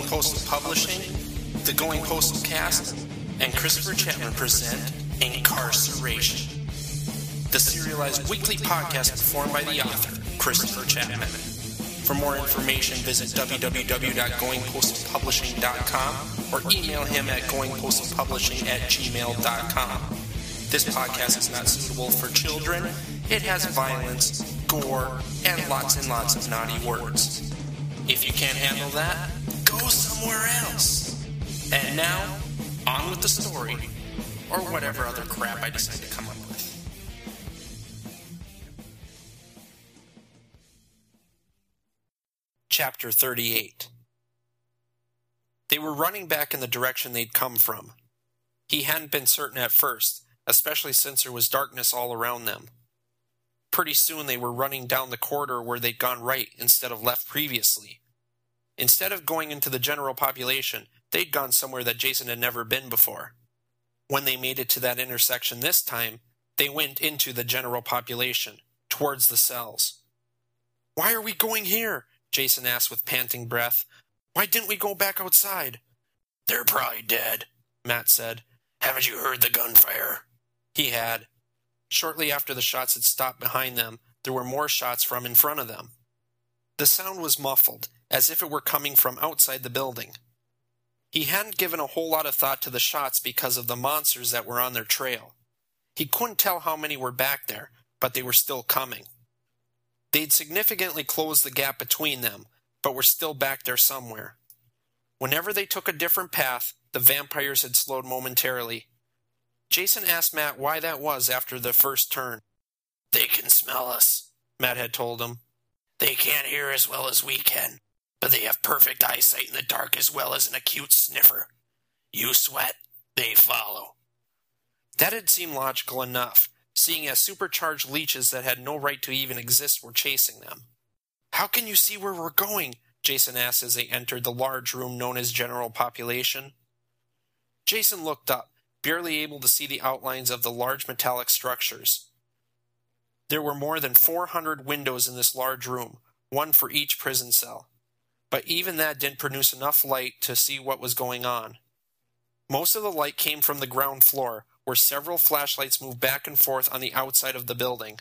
Going Postal Publishing, the Going Postal Cast, and Christopher Chapman present Incarceration, the serialized weekly podcast performed by the author, Christopher Chapman. For more information, visit www.goingpostalpublishing.com or email him at goingpostalpublishing at gmail.com. This podcast is not suitable for children. It has violence, gore, and lots and lots of naughty words. If you can't handle that, go somewhere else. And now, on with the story, or whatever other crap I decide to come up with. Chapter 38 They were running back in the direction they'd come from. He hadn't been certain at first, especially since there was darkness all around them. Pretty soon they were running down the corridor where they'd gone right instead of left previously. Instead of going into the general population, they'd gone somewhere that Jason had never been before. When they made it to that intersection this time, they went into the general population, towards the cells. Why are we going here? Jason asked with panting breath. Why didn't we go back outside? They're probably dead, Matt said. Haven't you heard the gunfire? He had. Shortly after the shots had stopped behind them, there were more shots from in front of them. The sound was muffled, as if it were coming from outside the building. He hadn't given a whole lot of thought to the shots because of the monsters that were on their trail. He couldn't tell how many were back there, but they were still coming. They'd significantly closed the gap between them, but were still back there somewhere. Whenever they took a different path, the vampires had slowed momentarily. Jason asked Matt why that was after the first turn. They can smell us, Matt had told him. They can't hear as well as we can, but they have perfect eyesight in the dark as well as an acute sniffer. You sweat, they follow. That had seemed logical enough, seeing as supercharged leeches that had no right to even exist were chasing them. How can you see where we're going? Jason asked as they entered the large room known as General Population. Jason looked up, barely able to see the outlines of the large metallic structures. There were more than 400 windows in this large room, one for each prison cell. But even that didn't produce enough light to see what was going on. Most of the light came from the ground floor, where several flashlights moved back and forth on the outside of the building.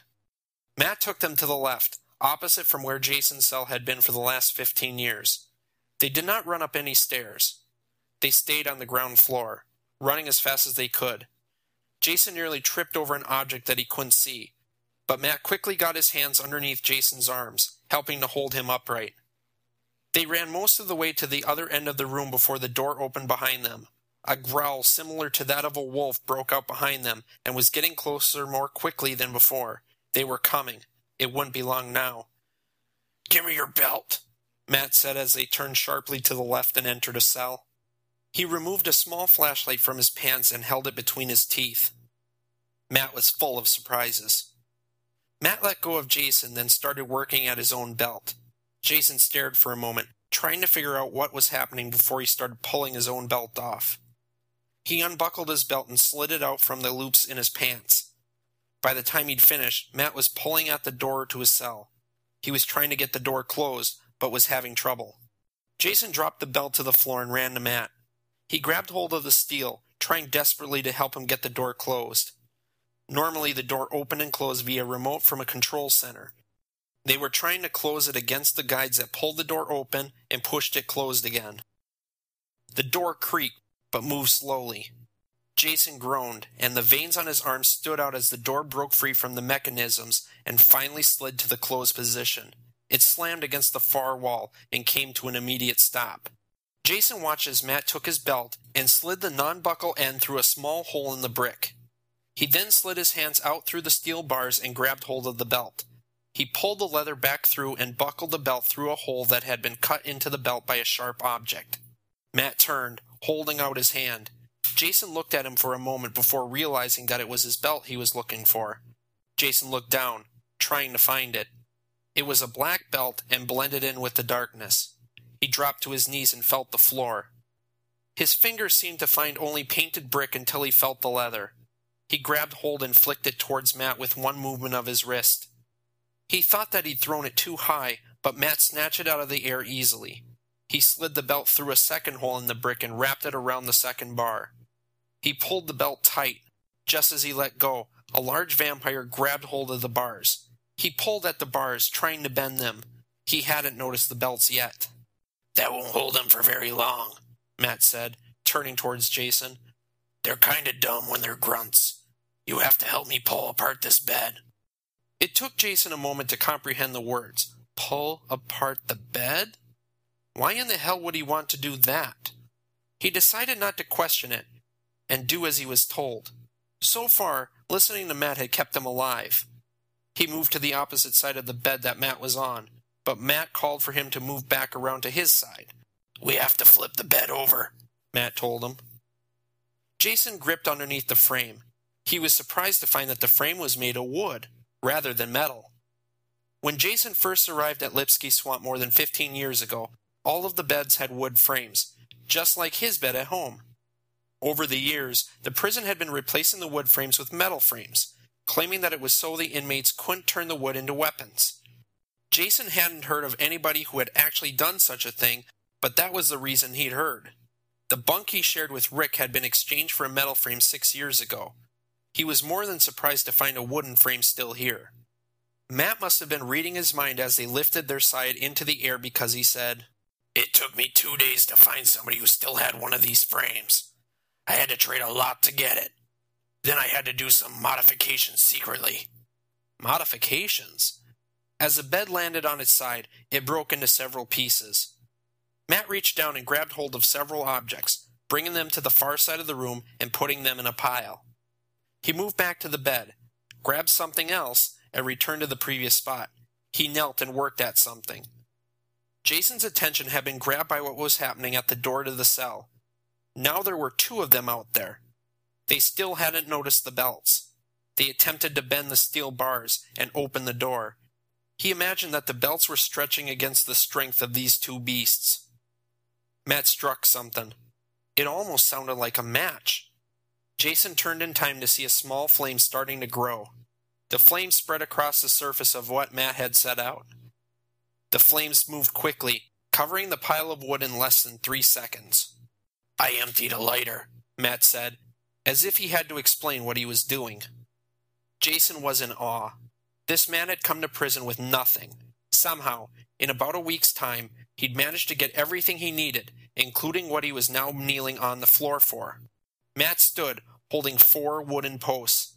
Matt took them to the left, opposite from where Jason's cell had been for the last 15 years. They did not run up any stairs. They stayed on the ground floor, running as fast as they could. Jason nearly tripped over an object that he couldn't see, but Matt quickly got his hands underneath Jason's arms, helping to hold him upright. They ran most of the way to the other end of the room before the door opened behind them. A growl similar to that of a wolf broke out behind them and was getting closer more quickly than before. They were coming. It wouldn't be long now. Give me your belt, Matt said as they turned sharply to the left and entered a cell. He removed a small flashlight from his pants and held it between his teeth. Matt was full of surprises. Matt let go of Jason, then started working at his own belt. Jason stared for a moment, trying to figure out what was happening before he started pulling his own belt off. He unbuckled his belt and slid it out from the loops in his pants. By the time he'd finished, Matt was pulling at the door to his cell. He was trying to get the door closed, but was having trouble. Jason dropped the belt to the floor and ran to Matt. He grabbed hold of the steel, trying desperately to help him get the door closed. Normally, the door opened and closed via remote from a control center. They were trying to close it against the guides that pulled the door open and pushed it closed again. The door creaked, but moved slowly. Jason groaned, and the veins on his arms stood out as the door broke free from the mechanisms and finally slid to the closed position. It slammed against the far wall and came to an immediate stop. Jason watched as Matt took his belt and slid the non buckle end through a small hole in the brick. He then slid his hands out through the steel bars and grabbed hold of the belt. He pulled the leather back through and buckled the belt through a hole that had been cut into the belt by a sharp object. Matt turned, holding out his hand. Jason looked at him for a moment before realizing that it was his belt he was looking for. Jason looked down, trying to find it. It was a black belt and blended in with the darkness. He dropped to his knees and felt the floor. His fingers seemed to find only painted brick until he felt the leather. He grabbed hold and flicked it towards Matt with one movement of his wrist. He thought that he'd thrown it too high, but Matt snatched it out of the air easily. He slid the belt through a second hole in the brick and wrapped it around the second bar. He pulled the belt tight. Just as he let go, a large vampire grabbed hold of the bars. He pulled at the bars, trying to bend them. He hadn't noticed the belts yet. That won't hold them for very long, Matt said, turning towards Jason. They're kind of dumb when they're grunts. You have to help me pull apart this bed. It took Jason a moment to comprehend the words. Pull apart the bed? Why in the hell would he want to do that? He decided not to question it and do as he was told. So far, listening to Matt had kept him alive. He moved to the opposite side of the bed that Matt was on, but Matt called for him to move back around to his side. We have to flip the bed over, Matt told him. Jason gripped underneath the frame. He was surprised to find that the frame was made of wood rather than metal. When Jason first arrived at Lipsky Swamp more than 15 years ago, all of the beds had wood frames, just like his bed at home. Over the years, the prison had been replacing the wood frames with metal frames, claiming that it was so the inmates couldn't turn the wood into weapons. Jason hadn't heard of anybody who had actually done such a thing, but that was the reason he'd heard. The bunk he shared with Rick had been exchanged for a metal frame six years ago. He was more than surprised to find a wooden frame still here. Matt must have been reading his mind as they lifted their side into the air because he said, It took me two days to find somebody who still had one of these frames. I had to trade a lot to get it. Then I had to do some modifications secretly. Modifications? As the bed landed on its side, it broke into several pieces. Matt reached down and grabbed hold of several objects, bringing them to the far side of the room and putting them in a pile. He moved back to the bed, grabbed something else, and returned to the previous spot. He knelt and worked at something. Jason's attention had been grabbed by what was happening at the door to the cell. Now there were two of them out there. They still hadn't noticed the belts. They attempted to bend the steel bars and open the door. He imagined that the belts were stretching against the strength of these two beasts. Matt struck something. It almost sounded like a match. Jason turned in time to see a small flame starting to grow. The flame spread across the surface of what Matt had set out. The flames moved quickly, covering the pile of wood in less than three seconds. I emptied a lighter, Matt said, as if he had to explain what he was doing. Jason was in awe. This man had come to prison with nothing. Somehow, in about a week's time, he'd managed to get everything he needed, including what he was now kneeling on the floor for. Matt stood, holding four wooden posts.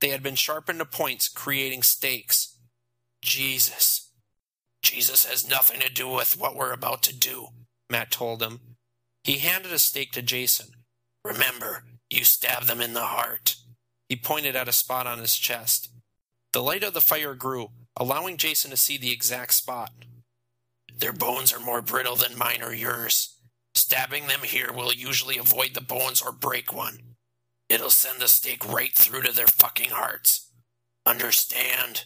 They had been sharpened to points, creating stakes. Jesus. Jesus has nothing to do with what we're about to do, Matt told him. He handed a stake to Jason. Remember, you stab them in the heart. He pointed at a spot on his chest. The light of the fire grew, allowing Jason to see the exact spot. Their bones are more brittle than mine or yours. Stabbing them here will usually avoid the bones or break one. It'll send the stake right through to their fucking hearts. Understand?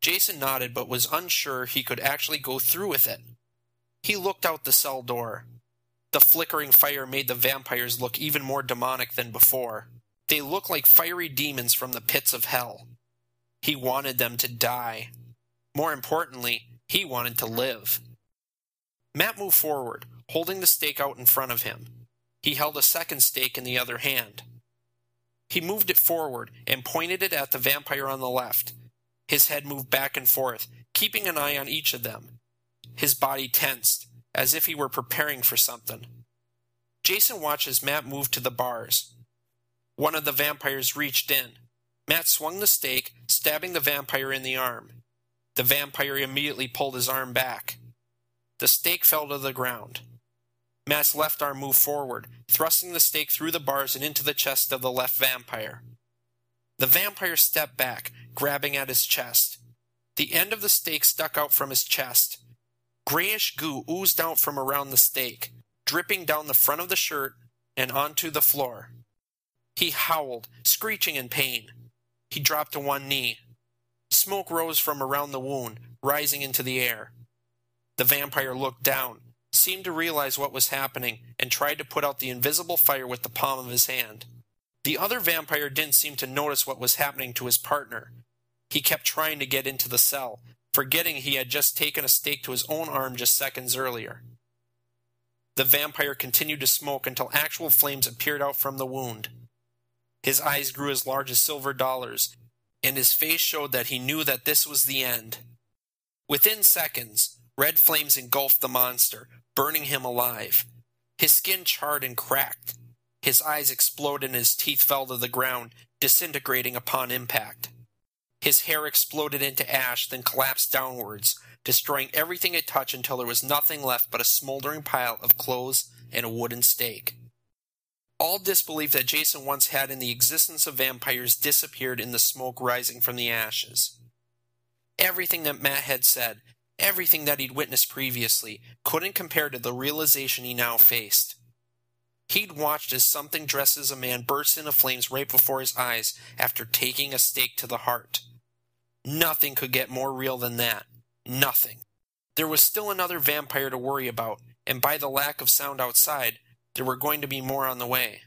Jason nodded but was unsure he could actually go through with it. He looked out the cell door. The flickering fire made the vampires look even more demonic than before. They looked like fiery demons from the pits of hell. He wanted them to die. More importantly, he wanted to live. Matt moved forward, holding the stake out in front of him. He held a second stake in the other hand. He moved it forward and pointed it at the vampire on the left. His head moved back and forth, keeping an eye on each of them. His body tensed, as if he were preparing for something. Jason watched as Matt moved to the bars. One of the vampires reached in. Matt swung the stake, stabbing the vampire in the arm. The vampire immediately pulled his arm back. The stake fell to the ground. Matt's left arm moved forward, thrusting the stake through the bars and into the chest of the left vampire. The vampire stepped back, grabbing at his chest. The end of the stake stuck out from his chest. Grayish goo oozed out from around the stake, dripping down the front of the shirt and onto the floor. He howled, screeching in pain. He dropped to one knee. Smoke rose from around the wound, rising into the air. The vampire looked down, seemed to realize what was happening, and tried to put out the invisible fire with the palm of his hand. The other vampire didn't seem to notice what was happening to his partner. He kept trying to get into the cell, forgetting he had just taken a stake to his own arm just seconds earlier. the vampire continued to smoke until actual flames appeared out from the wound. His eyes grew as large as silver dollars, and his face showed that he knew that this was the end. Within seconds, red flames engulfed the monster, burning him alive. His skin charred and cracked. His eyes exploded and his teeth fell to the ground, disintegrating upon impact. His hair exploded into ash, then collapsed downwards, destroying everything it touched until there was nothing left but a smoldering pile of clothes and a wooden stake. All disbelief that Jason once had in the existence of vampires disappeared in the smoke rising from the ashes. Everything that Matt had said, everything that he'd witnessed previously, couldn't compare to the realization he now faced. He'd watched as something dressed a man burst into flames right before his eyes after taking a stake to the heart. Nothing could get more real than that. Nothing. There was still another vampire to worry about, and by the lack of sound outside, there were going to be more on the way.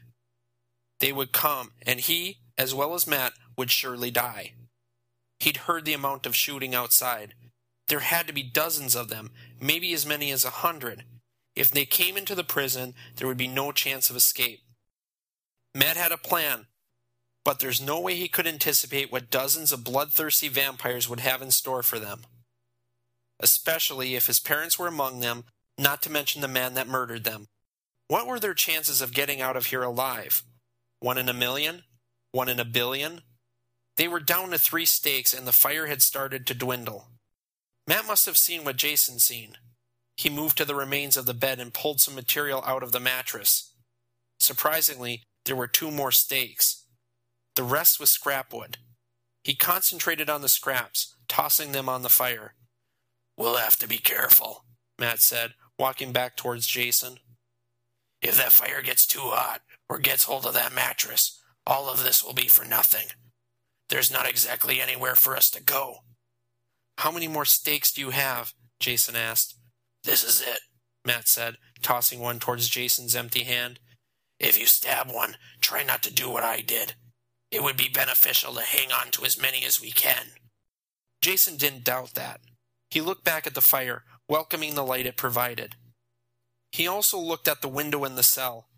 They would come, and he, as well as Matt, would surely die. He'd heard the amount of shooting outside. There had to be dozens of them, maybe as many as a hundred. If they came into the prison, there would be no chance of escape. Matt had a plan, but there's no way he could anticipate what dozens of bloodthirsty vampires would have in store for them especially if his parents were among them, not to mention the man that murdered them. What were their chances of getting out of here alive? One in a million? One in a billion? They were down to three stakes and the fire had started to dwindle. Matt must have seen what Jason seen. He moved to the remains of the bed and pulled some material out of the mattress. Surprisingly, there were two more stakes. The rest was scrap wood. He concentrated on the scraps, tossing them on the fire. We'll have to be careful, Matt said, walking back towards Jason. If that fire gets too hot or gets hold of that mattress, all of this will be for nothing. There's not exactly anywhere for us to go. How many more stakes do you have? Jason asked. This is it, Matt said, tossing one towards Jason's empty hand. If you stab one, try not to do what I did. It would be beneficial to hang on to as many as we can. Jason didn't doubt that. He looked back at the fire, welcoming the light it provided. He also looked at the window in the cell.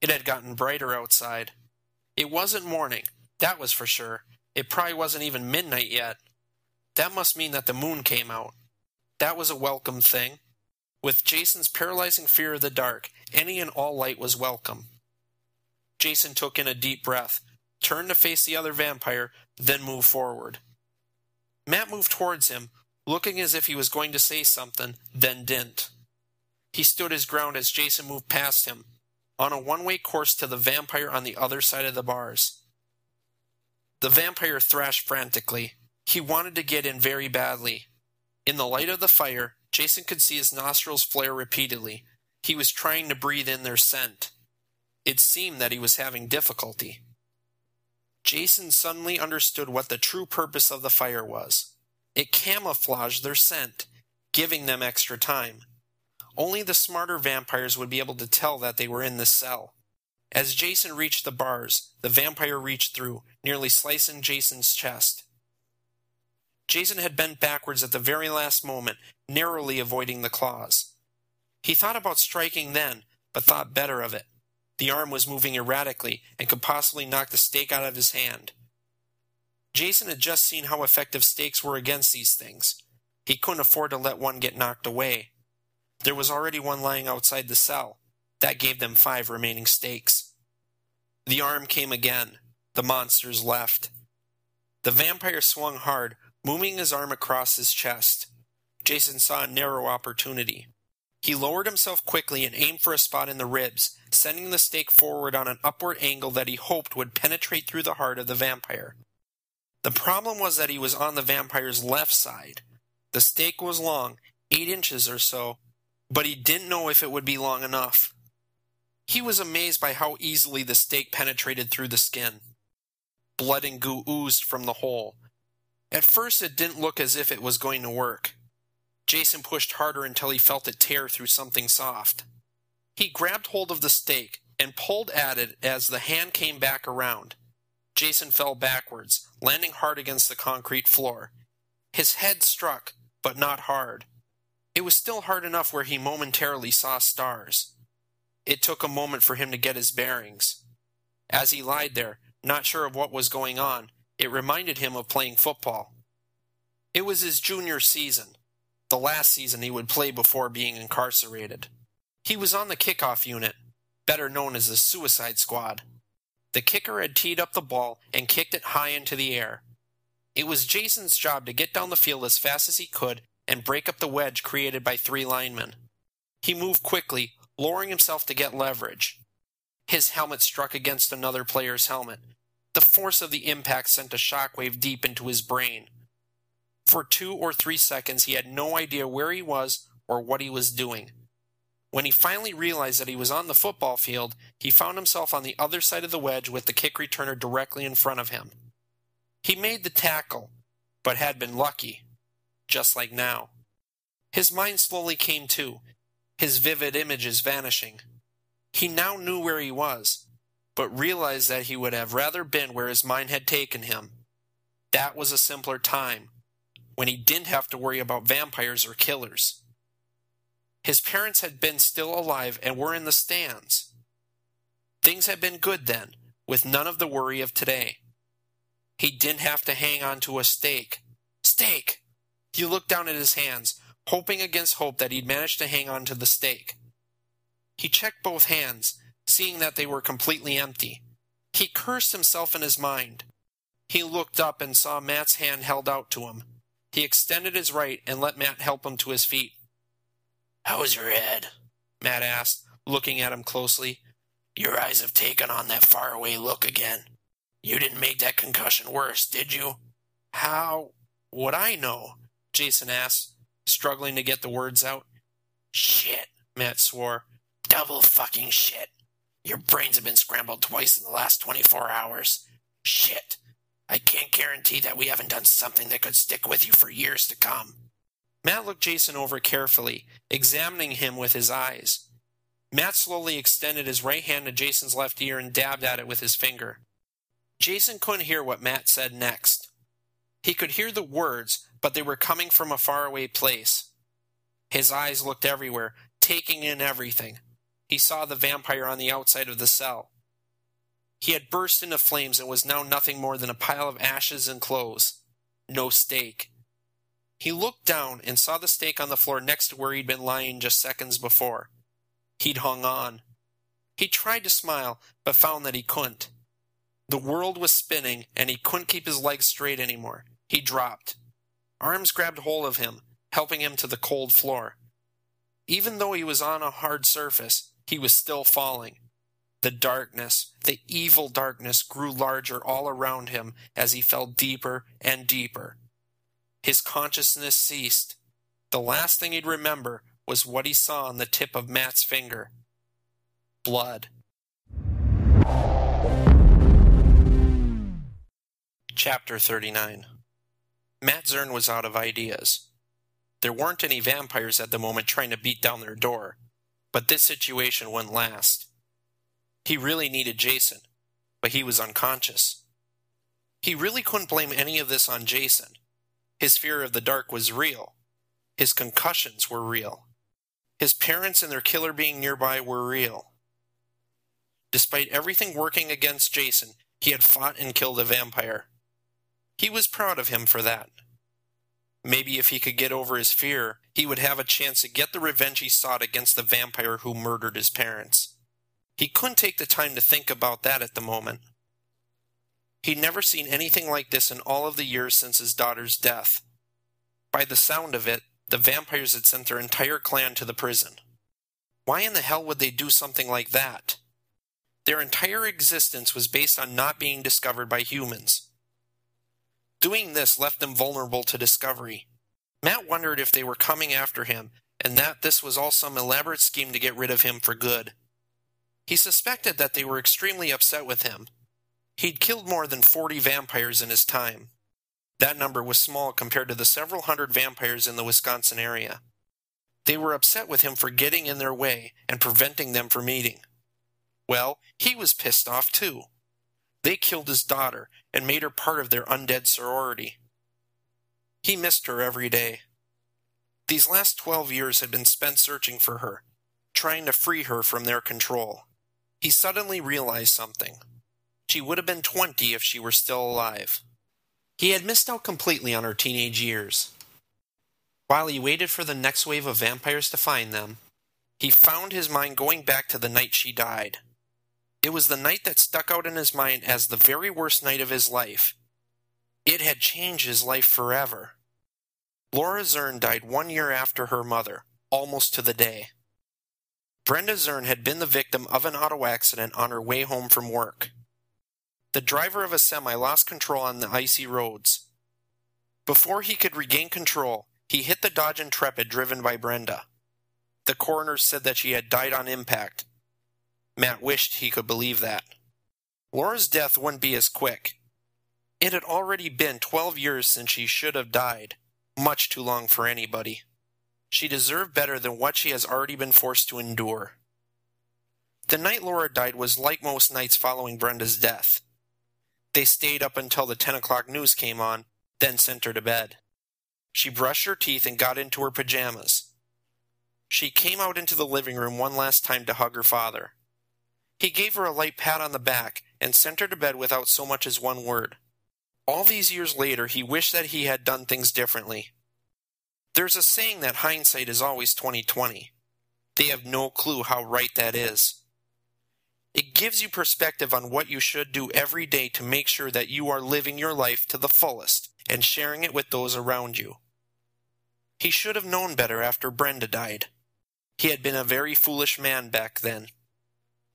It had gotten brighter outside. It wasn't morning, that was for sure. It probably wasn't even midnight yet. That must mean that the moon came out. That was a welcome thing. With Jason's paralyzing fear of the dark, any and all light was welcome. Jason took in a deep breath, turned to face the other vampire, then moved forward. Matt moved towards him, looking as if he was going to say something, then didn't. He stood his ground as Jason moved past him, on a one way course to the vampire on the other side of the bars. The vampire thrashed frantically. He wanted to get in very badly. In the light of the fire, Jason could see his nostrils flare repeatedly. He was trying to breathe in their scent. It seemed that he was having difficulty. Jason suddenly understood what the true purpose of the fire was. It camouflaged their scent, giving them extra time. Only the smarter vampires would be able to tell that they were in the cell. As Jason reached the bars, the vampire reached through, nearly slicing Jason's chest. Jason had bent backwards at the very last moment, narrowly avoiding the claws. He thought about striking then, but thought better of it. The arm was moving erratically and could possibly knock the stake out of his hand. Jason had just seen how effective stakes were against these things. He couldn't afford to let one get knocked away. There was already one lying outside the cell. That gave them five remaining stakes. The arm came again. The monsters left. The vampire swung hard, moving his arm across his chest. Jason saw a narrow opportunity. He lowered himself quickly and aimed for a spot in the ribs, sending the stake forward on an upward angle that he hoped would penetrate through the heart of the vampire. The problem was that he was on the vampire's left side. The stake was long, eight inches or so, but he didn't know if it would be long enough. He was amazed by how easily the stake penetrated through the skin. Blood and goo oozed from the hole. At first, it didn't look as if it was going to work. Jason pushed harder until he felt it tear through something soft. He grabbed hold of the stake and pulled at it as the hand came back around. Jason fell backwards, landing hard against the concrete floor. His head struck, but not hard. It was still hard enough where he momentarily saw stars. It took a moment for him to get his bearings. As he lied there, not sure of what was going on, it reminded him of playing football. It was his junior season, the last season he would play before being incarcerated. He was on the kickoff unit, better known as the Suicide Squad. The kicker had teed up the ball and kicked it high into the air. It was Jason's job to get down the field as fast as he could and break up the wedge created by three linemen. He moved quickly, lowering himself to get leverage. His helmet struck against another player's helmet. The force of the impact sent a shockwave deep into his brain. For two or three seconds, he had no idea where he was or what he was doing. When he finally realized that he was on the football field, he found himself on the other side of the wedge with the kick returner directly in front of him. He made the tackle, but had been lucky, just like now. His mind slowly came to, his vivid images vanishing. He now knew where he was, but realized that he would have rather been where his mind had taken him. That was a simpler time, when he didn't have to worry about vampires or killers. His parents had been still alive and were in the stands. Things had been good then, with none of the worry of today. He didn't have to hang on to a stake. Stake! He looked down at his hands, hoping against hope that he'd managed to hang on to the stake. He checked both hands, seeing that they were completely empty. He cursed himself in his mind. He looked up and saw Matt's hand held out to him. He extended his right and let Matt help him to his feet. How is your head? Matt asked, looking at him closely. Your eyes have taken on that faraway look again. You didn't make that concussion worse, did you? How would I know? Jason asked, struggling to get the words out. Shit, Matt swore. Double fucking shit. Your brains have been scrambled twice in the last 24 hours. Shit. I can't guarantee that we haven't done something that could stick with you for years to come. Matt looked Jason over carefully, examining him with his eyes. Matt slowly extended his right hand to Jason's left ear and dabbed at it with his finger. Jason couldn't hear what Matt said next. He could hear the words, but they were coming from a faraway place. His eyes looked everywhere, taking in everything. He saw the vampire on the outside of the cell. He had burst into flames and was now nothing more than a pile of ashes and clothes. No stake. He looked down and saw the stake on the floor next to where he'd been lying just seconds before. He'd hung on. He tried to smile, but found that he couldn't. The world was spinning, and he couldn't keep his legs straight anymore. He dropped. Arms grabbed hold of him, helping him to the cold floor. Even though he was on a hard surface, he was still falling. The darkness, the evil darkness, grew larger all around him as he fell deeper and deeper. His consciousness ceased. The last thing he'd remember was what he saw on the tip of Matt's finger blood. Chapter 39 Matt Zern was out of ideas. There weren't any vampires at the moment trying to beat down their door, but this situation wouldn't last. He really needed Jason, but he was unconscious. He really couldn't blame any of this on Jason. His fear of the dark was real. His concussions were real. His parents and their killer being nearby were real. Despite everything working against Jason, he had fought and killed a vampire. He was proud of him for that. Maybe if he could get over his fear, he would have a chance to get the revenge he sought against the vampire who murdered his parents. He couldn't take the time to think about that at the moment. He'd never seen anything like this in all of the years since his daughter's death. By the sound of it, the vampires had sent their entire clan to the prison. Why in the hell would they do something like that? Their entire existence was based on not being discovered by humans. Doing this left them vulnerable to discovery. Matt wondered if they were coming after him, and that this was all some elaborate scheme to get rid of him for good. He suspected that they were extremely upset with him, He'd killed more than 40 vampires in his time. That number was small compared to the several hundred vampires in the Wisconsin area. They were upset with him for getting in their way and preventing them from eating. Well, he was pissed off too. They killed his daughter and made her part of their undead sorority. He missed her every day. These last twelve years had been spent searching for her, trying to free her from their control. He suddenly realized something. She would have been 20 if she were still alive. He had missed out completely on her teenage years. While he waited for the next wave of vampires to find them, he found his mind going back to the night she died. It was the night that stuck out in his mind as the very worst night of his life. It had changed his life forever. Laura Zern died one year after her mother, almost to the day. Brenda Zern had been the victim of an auto accident on her way home from work. The driver of a semi lost control on the icy roads. Before he could regain control, he hit the Dodge Intrepid driven by Brenda. The coroner said that she had died on impact. Matt wished he could believe that. Laura's death wouldn't be as quick. It had already been 12 years since she should have died, much too long for anybody. She deserved better than what she has already been forced to endure. The night Laura died was like most nights following Brenda's death. They stayed up until the 10 o'clock news came on, then sent her to bed. She brushed her teeth and got into her pajamas. She came out into the living room one last time to hug her father. He gave her a light pat on the back and sent her to bed without so much as one word. All these years later, he wished that he had done things differently. There's a saying that hindsight is always 2020. They have no clue how right that is. It gives you perspective on what you should do every day to make sure that you are living your life to the fullest and sharing it with those around you. He should have known better after Brenda died. He had been a very foolish man back then.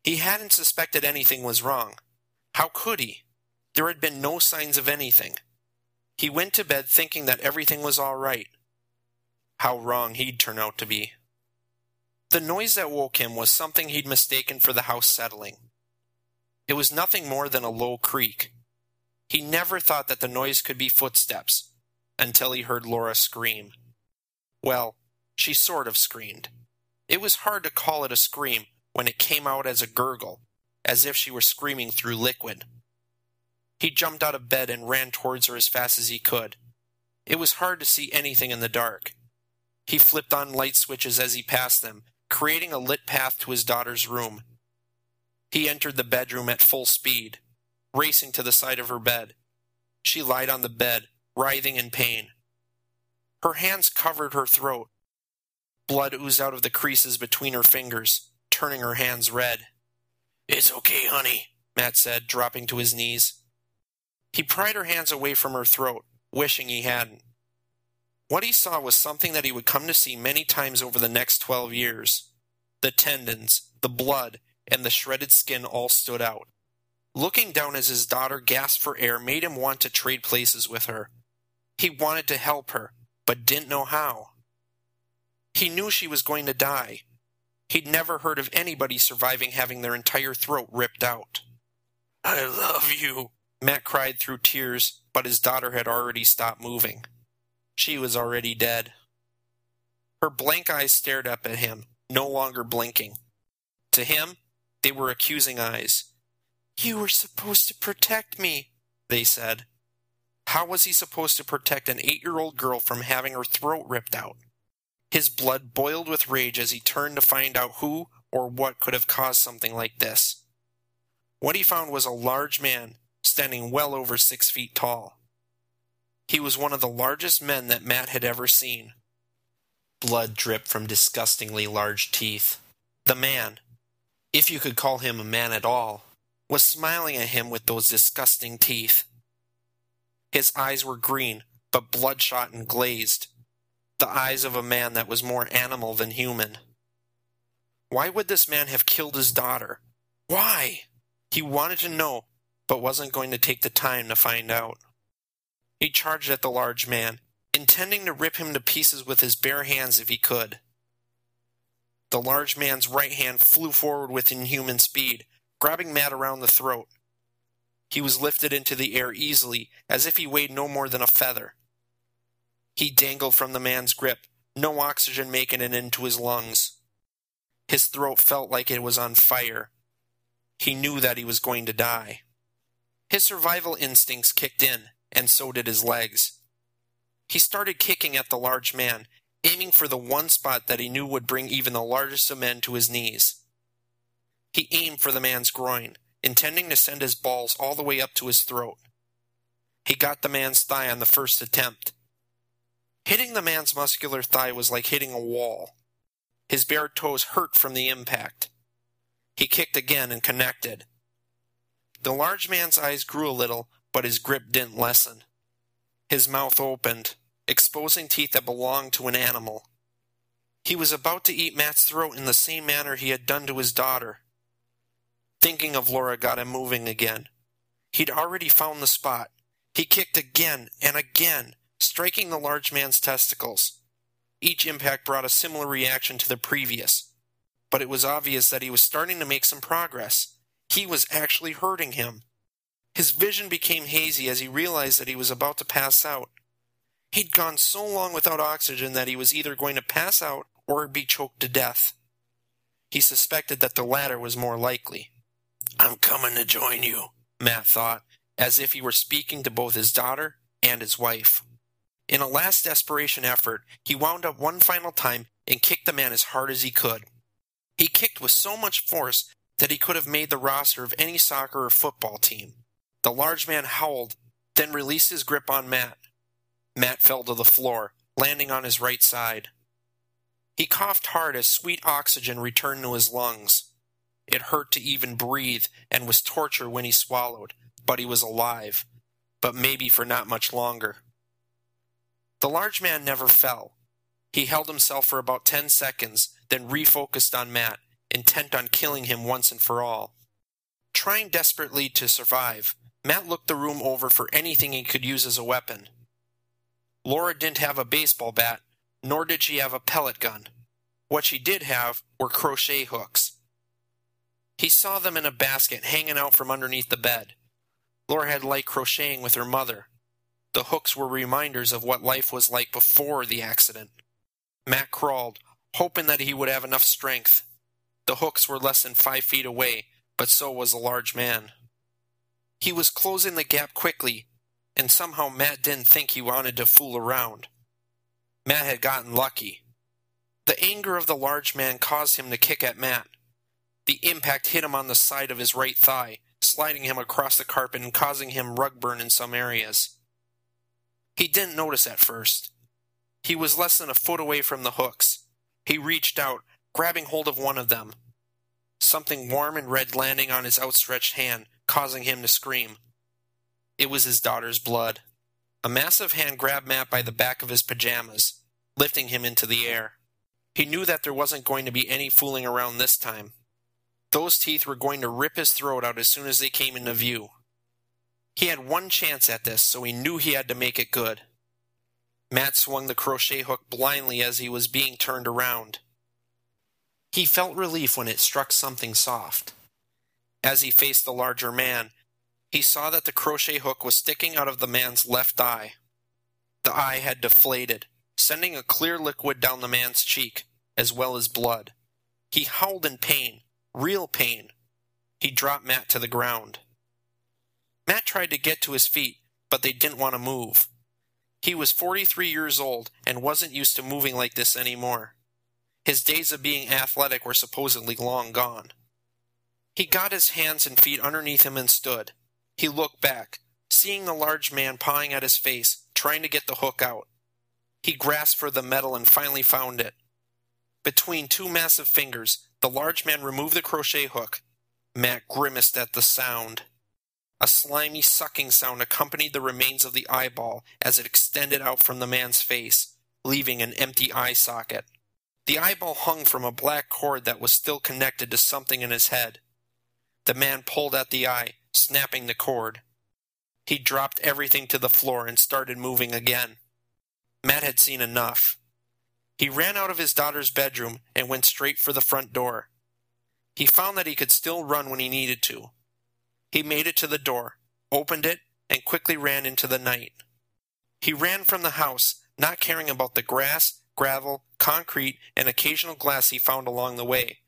He hadn't suspected anything was wrong. How could he? There had been no signs of anything. He went to bed thinking that everything was all right. How wrong he'd turn out to be. The noise that woke him was something he'd mistaken for the house settling. It was nothing more than a low creak. He never thought that the noise could be footsteps until he heard Laura scream. Well, she sort of screamed. It was hard to call it a scream when it came out as a gurgle, as if she were screaming through liquid. He jumped out of bed and ran towards her as fast as he could. It was hard to see anything in the dark. He flipped on light switches as he passed them creating a lit path to his daughter's room. He entered the bedroom at full speed, racing to the side of her bed. She lied on the bed, writhing in pain. Her hands covered her throat. Blood oozed out of the creases between her fingers, turning her hands red. It's okay, honey, Matt said, dropping to his knees. He pried her hands away from her throat, wishing he hadn't. What he saw was something that he would come to see many times over the next twelve years. The tendons, the blood, and the shredded skin all stood out. Looking down as his daughter gasped for air made him want to trade places with her. He wanted to help her, but didn't know how. He knew she was going to die. He'd never heard of anybody surviving having their entire throat ripped out. I love you, Matt cried through tears, but his daughter had already stopped moving. She was already dead. Her blank eyes stared up at him, no longer blinking. To him, they were accusing eyes. You were supposed to protect me, they said. How was he supposed to protect an eight year old girl from having her throat ripped out? His blood boiled with rage as he turned to find out who or what could have caused something like this. What he found was a large man, standing well over six feet tall. He was one of the largest men that Matt had ever seen. Blood dripped from disgustingly large teeth. The man, if you could call him a man at all, was smiling at him with those disgusting teeth. His eyes were green, but bloodshot and glazed. The eyes of a man that was more animal than human. Why would this man have killed his daughter? Why? He wanted to know, but wasn't going to take the time to find out. He charged at the large man, intending to rip him to pieces with his bare hands if he could. The large man's right hand flew forward with inhuman speed, grabbing Matt around the throat. He was lifted into the air easily, as if he weighed no more than a feather. He dangled from the man's grip, no oxygen making it into his lungs. His throat felt like it was on fire. He knew that he was going to die. His survival instincts kicked in, and so did his legs. He started kicking at the large man, aiming for the one spot that he knew would bring even the largest of men to his knees. He aimed for the man's groin, intending to send his balls all the way up to his throat. He got the man's thigh on the first attempt. Hitting the man's muscular thigh was like hitting a wall. His bare toes hurt from the impact. He kicked again and connected. The large man's eyes grew a little, but his grip didn't lessen. His mouth opened, exposing teeth that belonged to an animal. He was about to eat Matt's throat in the same manner he had done to his daughter. Thinking of Laura got him moving again. He'd already found the spot. He kicked again and again, striking the large man's testicles. Each impact brought a similar reaction to the previous, but it was obvious that he was starting to make some progress. He was actually hurting him. His vision became hazy as he realized that he was about to pass out. He'd gone so long without oxygen that he was either going to pass out or be choked to death. He suspected that the latter was more likely. I'm coming to join you, Matt thought, as if he were speaking to both his daughter and his wife. In a last desperation effort, he wound up one final time and kicked the man as hard as he could. He kicked with so much force that he could have made the roster of any soccer or football team. The large man howled, then released his grip on Matt. Matt fell to the floor, landing on his right side. He coughed hard as sweet oxygen returned to his lungs. It hurt to even breathe and was torture when he swallowed, but he was alive, but maybe for not much longer. The large man never fell. He held himself for about ten seconds, then refocused on Matt, intent on killing him once and for all. Trying desperately to survive, Matt looked the room over for anything he could use as a weapon. Laura didn't have a baseball bat, nor did she have a pellet gun. What she did have were crochet hooks. He saw them in a basket hanging out from underneath the bed. Laura had liked crocheting with her mother. The hooks were reminders of what life was like before the accident. Matt crawled, hoping that he would have enough strength. The hooks were less than five feet away, but so was the large man. He was closing the gap quickly, and somehow Matt didn't think he wanted to fool around. Matt had gotten lucky. The anger of the large man caused him to kick at Matt. The impact hit him on the side of his right thigh, sliding him across the carpet and causing him rug burn in some areas. He didn't notice at first. He was less than a foot away from the hooks. He reached out, grabbing hold of one of them. Something warm and red landing on his outstretched hand, causing him to scream. It was his daughter's blood. A massive hand grabbed Matt by the back of his pajamas, lifting him into the air. He knew that there wasn't going to be any fooling around this time. Those teeth were going to rip his throat out as soon as they came into view. He had one chance at this, so he knew he had to make it good. Matt swung the crochet hook blindly as he was being turned around. He felt relief when it struck something soft. As he faced the larger man, he saw that the crochet hook was sticking out of the man's left eye. The eye had deflated, sending a clear liquid down the man's cheek, as well as blood. He howled in pain, real pain. He dropped Matt to the ground. Matt tried to get to his feet, but they didn't want to move. He was 43 years old and wasn't used to moving like this anymore. His days of being athletic were supposedly long gone. He got his hands and feet underneath him and stood. He looked back, seeing the large man pawing at his face, trying to get the hook out. He grasped for the metal and finally found it. Between two massive fingers, the large man removed the crochet hook. Matt grimaced at the sound. A slimy sucking sound accompanied the remains of the eyeball as it extended out from the man's face, leaving an empty eye socket. The eyeball hung from a black cord that was still connected to something in his head. The man pulled at the eye, snapping the cord. He dropped everything to the floor and started moving again. Matt had seen enough. He ran out of his daughter's bedroom and went straight for the front door. He found that he could still run when he needed to. He made it to the door, opened it, and quickly ran into the night. He ran from the house, not caring about the grass, gravel, concrete, and occasional glass he found along the way.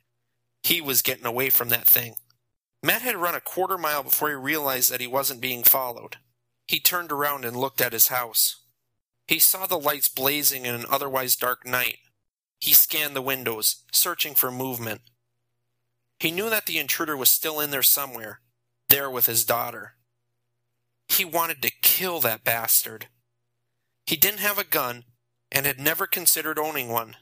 He was getting away from that thing. Matt had run a quarter mile before he realized that he wasn't being followed. He turned around and looked at his house. He saw the lights blazing in an otherwise dark night. He scanned the windows, searching for movement. He knew that the intruder was still in there somewhere, there with his daughter. He wanted to kill that bastard. He didn't have a gun and had never considered owning one.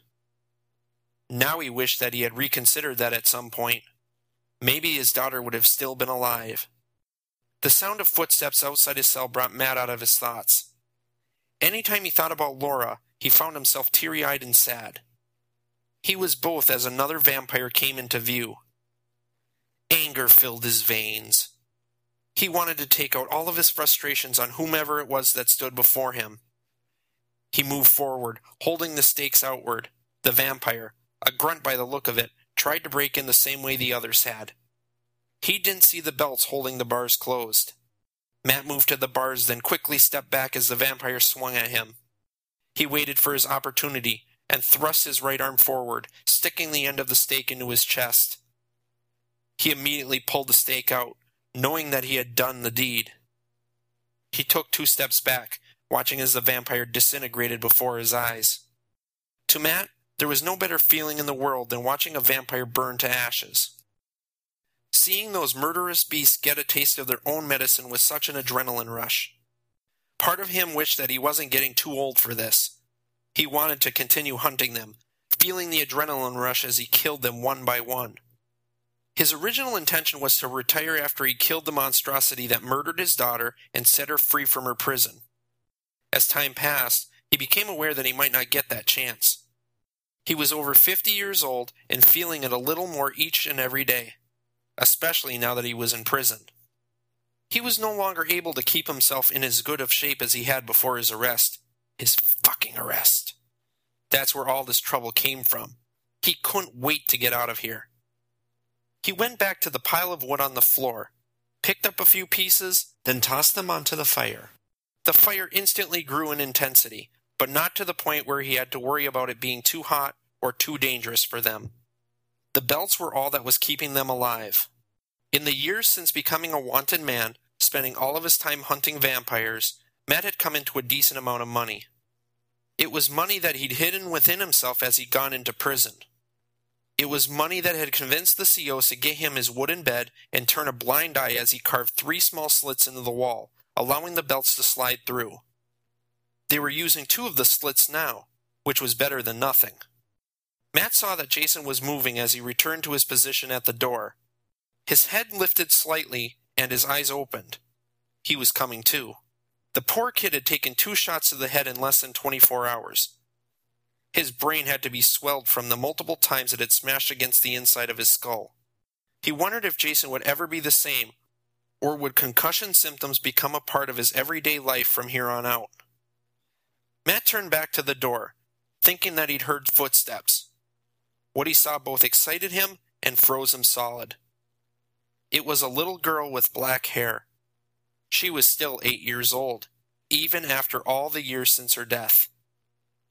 Now he wished that he had reconsidered that at some point. Maybe his daughter would have still been alive. The sound of footsteps outside his cell brought Matt out of his thoughts. Any time he thought about Laura, he found himself teary eyed and sad. He was both as another vampire came into view. Anger filled his veins. He wanted to take out all of his frustrations on whomever it was that stood before him. He moved forward, holding the stakes outward. The vampire, a grunt by the look of it, tried to break in the same way the others had. He didn't see the belts holding the bars closed. Matt moved to the bars, then quickly stepped back as the vampire swung at him. He waited for his opportunity and thrust his right arm forward, sticking the end of the stake into his chest. He immediately pulled the stake out, knowing that he had done the deed. He took two steps back, watching as the vampire disintegrated before his eyes. To Matt, there was no better feeling in the world than watching a vampire burn to ashes. Seeing those murderous beasts get a taste of their own medicine was such an adrenaline rush. Part of him wished that he wasn't getting too old for this. He wanted to continue hunting them, feeling the adrenaline rush as he killed them one by one. His original intention was to retire after he killed the monstrosity that murdered his daughter and set her free from her prison. As time passed, he became aware that he might not get that chance. He was over 50 years old and feeling it a little more each and every day especially now that he was in prison. He was no longer able to keep himself in as good of shape as he had before his arrest. His fucking arrest. That's where all this trouble came from. He couldn't wait to get out of here. He went back to the pile of wood on the floor, picked up a few pieces, then tossed them onto the fire. The fire instantly grew in intensity, but not to the point where he had to worry about it being too hot or too dangerous for them. The belts were all that was keeping them alive. In the years since becoming a wanted man, spending all of his time hunting vampires, Matt had come into a decent amount of money. It was money that he'd hidden within himself as he'd gone into prison. It was money that had convinced the COs to get him his wooden bed and turn a blind eye as he carved three small slits into the wall, allowing the belts to slide through. They were using two of the slits now, which was better than nothing. Matt saw that Jason was moving as he returned to his position at the door. His head lifted slightly and his eyes opened. He was coming to. The poor kid had taken two shots to the head in less than 24 hours. His brain had to be swelled from the multiple times it had smashed against the inside of his skull. He wondered if Jason would ever be the same, or would concussion symptoms become a part of his everyday life from here on out. Matt turned back to the door, thinking that he'd heard footsteps. What he saw both excited him and froze him solid. It was a little girl with black hair. She was still eight years old, even after all the years since her death.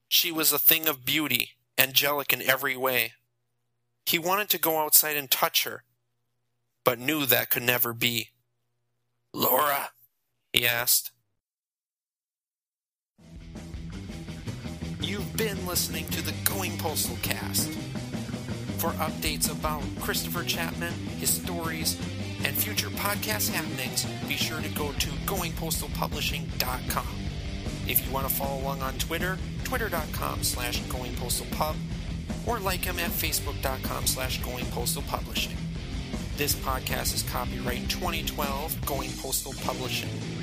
She was a thing of beauty, angelic in every way. He wanted to go outside and touch her, but knew that could never be. Laura? he asked. You've been listening to the Going Postal Cast. For updates about Christopher Chapman, his stories, and future podcast happenings, be sure to go to goingpostalpublishing.com. If you want to follow along on Twitter, twitter.com slash goingpostalpub, or like him at facebook.com slash goingpostalpublishing. This podcast is copyright 2012 Going Postal Publishing.